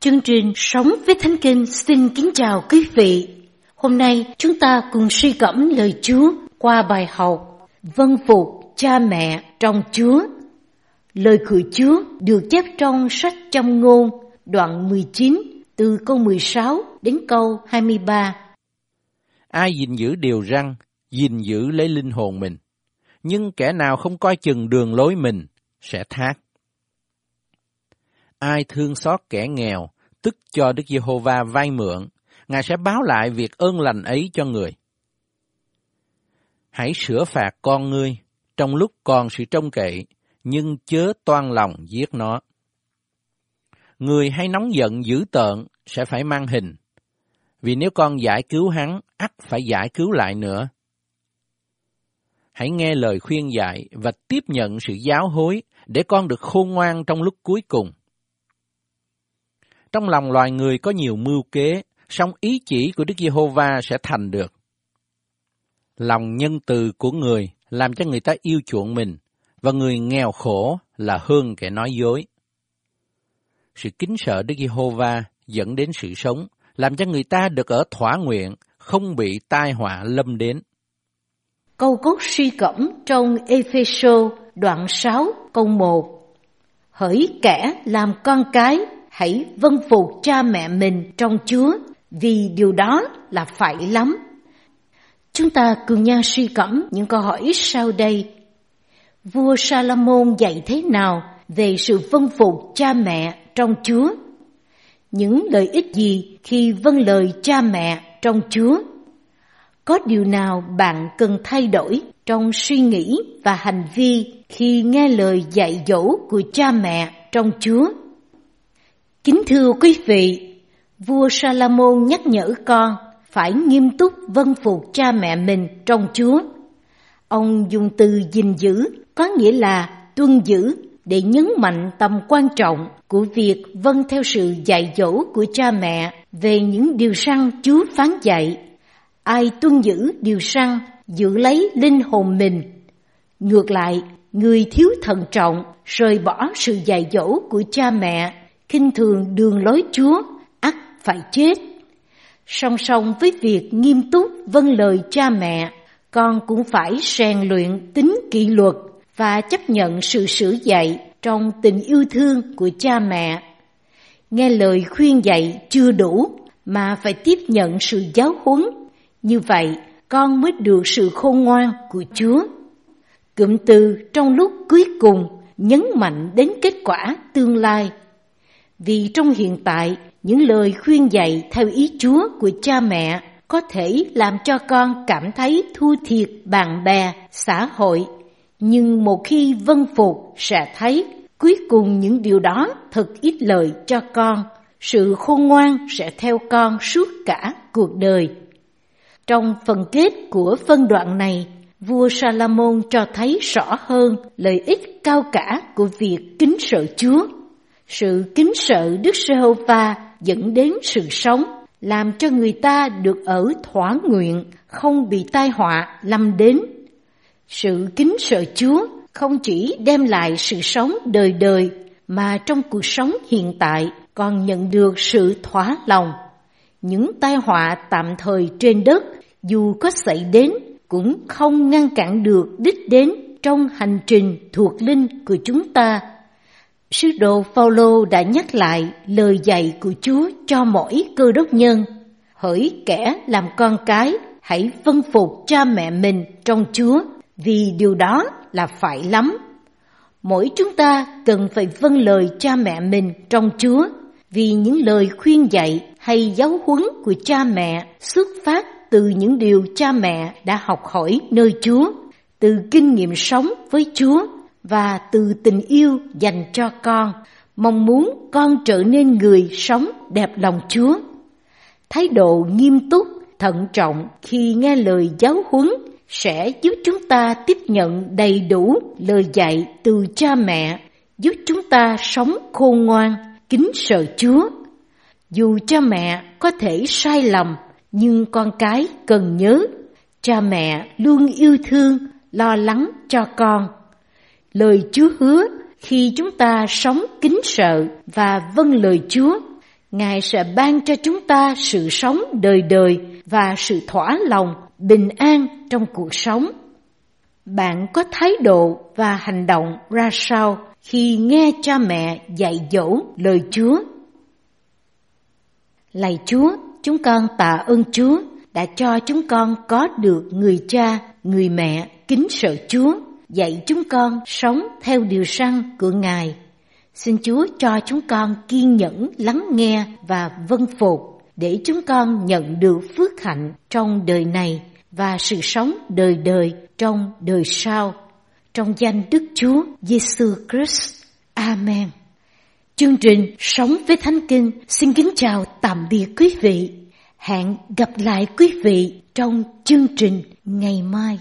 Chương trình Sống với Thánh Kinh xin kính chào quý vị. Hôm nay chúng ta cùng suy gẫm lời Chúa qua bài học Vân phục cha mẹ trong Chúa. Lời của Chúa được chép trong sách trong ngôn đoạn 19 từ câu 16 đến câu 23. Ai gìn giữ điều răn, gìn giữ lấy linh hồn mình. Nhưng kẻ nào không coi chừng đường lối mình sẽ thác. Ai thương xót kẻ nghèo, tức cho Đức Giê-hô-va vay mượn, Ngài sẽ báo lại việc ơn lành ấy cho người. Hãy sửa phạt con ngươi trong lúc còn sự trông cậy, nhưng chớ toan lòng giết nó. Người hay nóng giận dữ tợn sẽ phải mang hình, vì nếu con giải cứu hắn, ắt phải giải cứu lại nữa. Hãy nghe lời khuyên dạy và tiếp nhận sự giáo hối để con được khôn ngoan trong lúc cuối cùng. Trong lòng loài người có nhiều mưu kế, song ý chỉ của Đức Giê-hô-va sẽ thành được. Lòng nhân từ của người làm cho người ta yêu chuộng mình, và người nghèo khổ là hơn kẻ nói dối. Sự kính sợ Đức Giê-hô-va dẫn đến sự sống, làm cho người ta được ở thỏa nguyện, không bị tai họa lâm đến. Câu cốt suy cẩm trong Epheso đoạn 6 câu 1 Hỡi kẻ làm con cái hãy vâng phục cha mẹ mình trong Chúa, vì điều đó là phải lắm. Chúng ta cùng nhau suy cẩm những câu hỏi sau đây. Vua Salomon dạy thế nào về sự vâng phục cha mẹ trong Chúa? Những lợi ích gì khi vâng lời cha mẹ trong Chúa? Có điều nào bạn cần thay đổi trong suy nghĩ và hành vi khi nghe lời dạy dỗ của cha mẹ trong Chúa? Kính thưa quý vị, vua Salomon nhắc nhở con phải nghiêm túc vâng phục cha mẹ mình trong Chúa. Ông dùng từ gìn giữ có nghĩa là tuân giữ để nhấn mạnh tầm quan trọng của việc vâng theo sự dạy dỗ của cha mẹ về những điều răn Chúa phán dạy. Ai tuân giữ điều răn giữ lấy linh hồn mình. Ngược lại, người thiếu thận trọng rời bỏ sự dạy dỗ của cha mẹ khinh thường đường lối Chúa, ắt phải chết. Song song với việc nghiêm túc vâng lời cha mẹ, con cũng phải rèn luyện tính kỷ luật và chấp nhận sự sửa dạy trong tình yêu thương của cha mẹ. Nghe lời khuyên dạy chưa đủ mà phải tiếp nhận sự giáo huấn, như vậy con mới được sự khôn ngoan của Chúa. Cụm từ trong lúc cuối cùng nhấn mạnh đến kết quả tương lai vì trong hiện tại, những lời khuyên dạy theo ý Chúa của cha mẹ có thể làm cho con cảm thấy thua thiệt bạn bè, xã hội. Nhưng một khi vân phục sẽ thấy cuối cùng những điều đó thật ít lợi cho con. Sự khôn ngoan sẽ theo con suốt cả cuộc đời. Trong phần kết của phân đoạn này, vua Salomon cho thấy rõ hơn lợi ích cao cả của việc kính sợ Chúa sự kính sợ Đức Giê-hô-va dẫn đến sự sống, làm cho người ta được ở thỏa nguyện, không bị tai họa lâm đến. Sự kính sợ Chúa không chỉ đem lại sự sống đời đời, mà trong cuộc sống hiện tại còn nhận được sự thỏa lòng. Những tai họa tạm thời trên đất dù có xảy đến cũng không ngăn cản được đích đến trong hành trình thuộc linh của chúng ta Sứ đồ Phaolô đã nhắc lại lời dạy của Chúa cho mỗi cơ đốc nhân. Hỡi kẻ làm con cái, hãy vâng phục cha mẹ mình trong Chúa, vì điều đó là phải lắm. Mỗi chúng ta cần phải vâng lời cha mẹ mình trong Chúa, vì những lời khuyên dạy hay giáo huấn của cha mẹ xuất phát từ những điều cha mẹ đã học hỏi nơi Chúa, từ kinh nghiệm sống với Chúa và từ tình yêu dành cho con, mong muốn con trở nên người sống đẹp lòng Chúa. Thái độ nghiêm túc, thận trọng khi nghe lời giáo huấn sẽ giúp chúng ta tiếp nhận đầy đủ lời dạy từ cha mẹ, giúp chúng ta sống khôn ngoan, kính sợ Chúa. Dù cha mẹ có thể sai lầm, nhưng con cái cần nhớ, cha mẹ luôn yêu thương, lo lắng cho con Lời Chúa hứa khi chúng ta sống kính sợ và vâng lời Chúa, Ngài sẽ ban cho chúng ta sự sống đời đời và sự thỏa lòng, bình an trong cuộc sống. Bạn có thái độ và hành động ra sao khi nghe cha mẹ dạy dỗ lời Chúa? Lạy Chúa, chúng con tạ ơn Chúa đã cho chúng con có được người cha, người mẹ kính sợ Chúa, dạy chúng con sống theo điều răn của Ngài. Xin Chúa cho chúng con kiên nhẫn lắng nghe và vâng phục để chúng con nhận được phước hạnh trong đời này và sự sống đời đời trong đời sau. Trong danh Đức Chúa Giêsu Christ. Amen. Chương trình Sống với Thánh Kinh xin kính chào tạm biệt quý vị. Hẹn gặp lại quý vị trong chương trình ngày mai.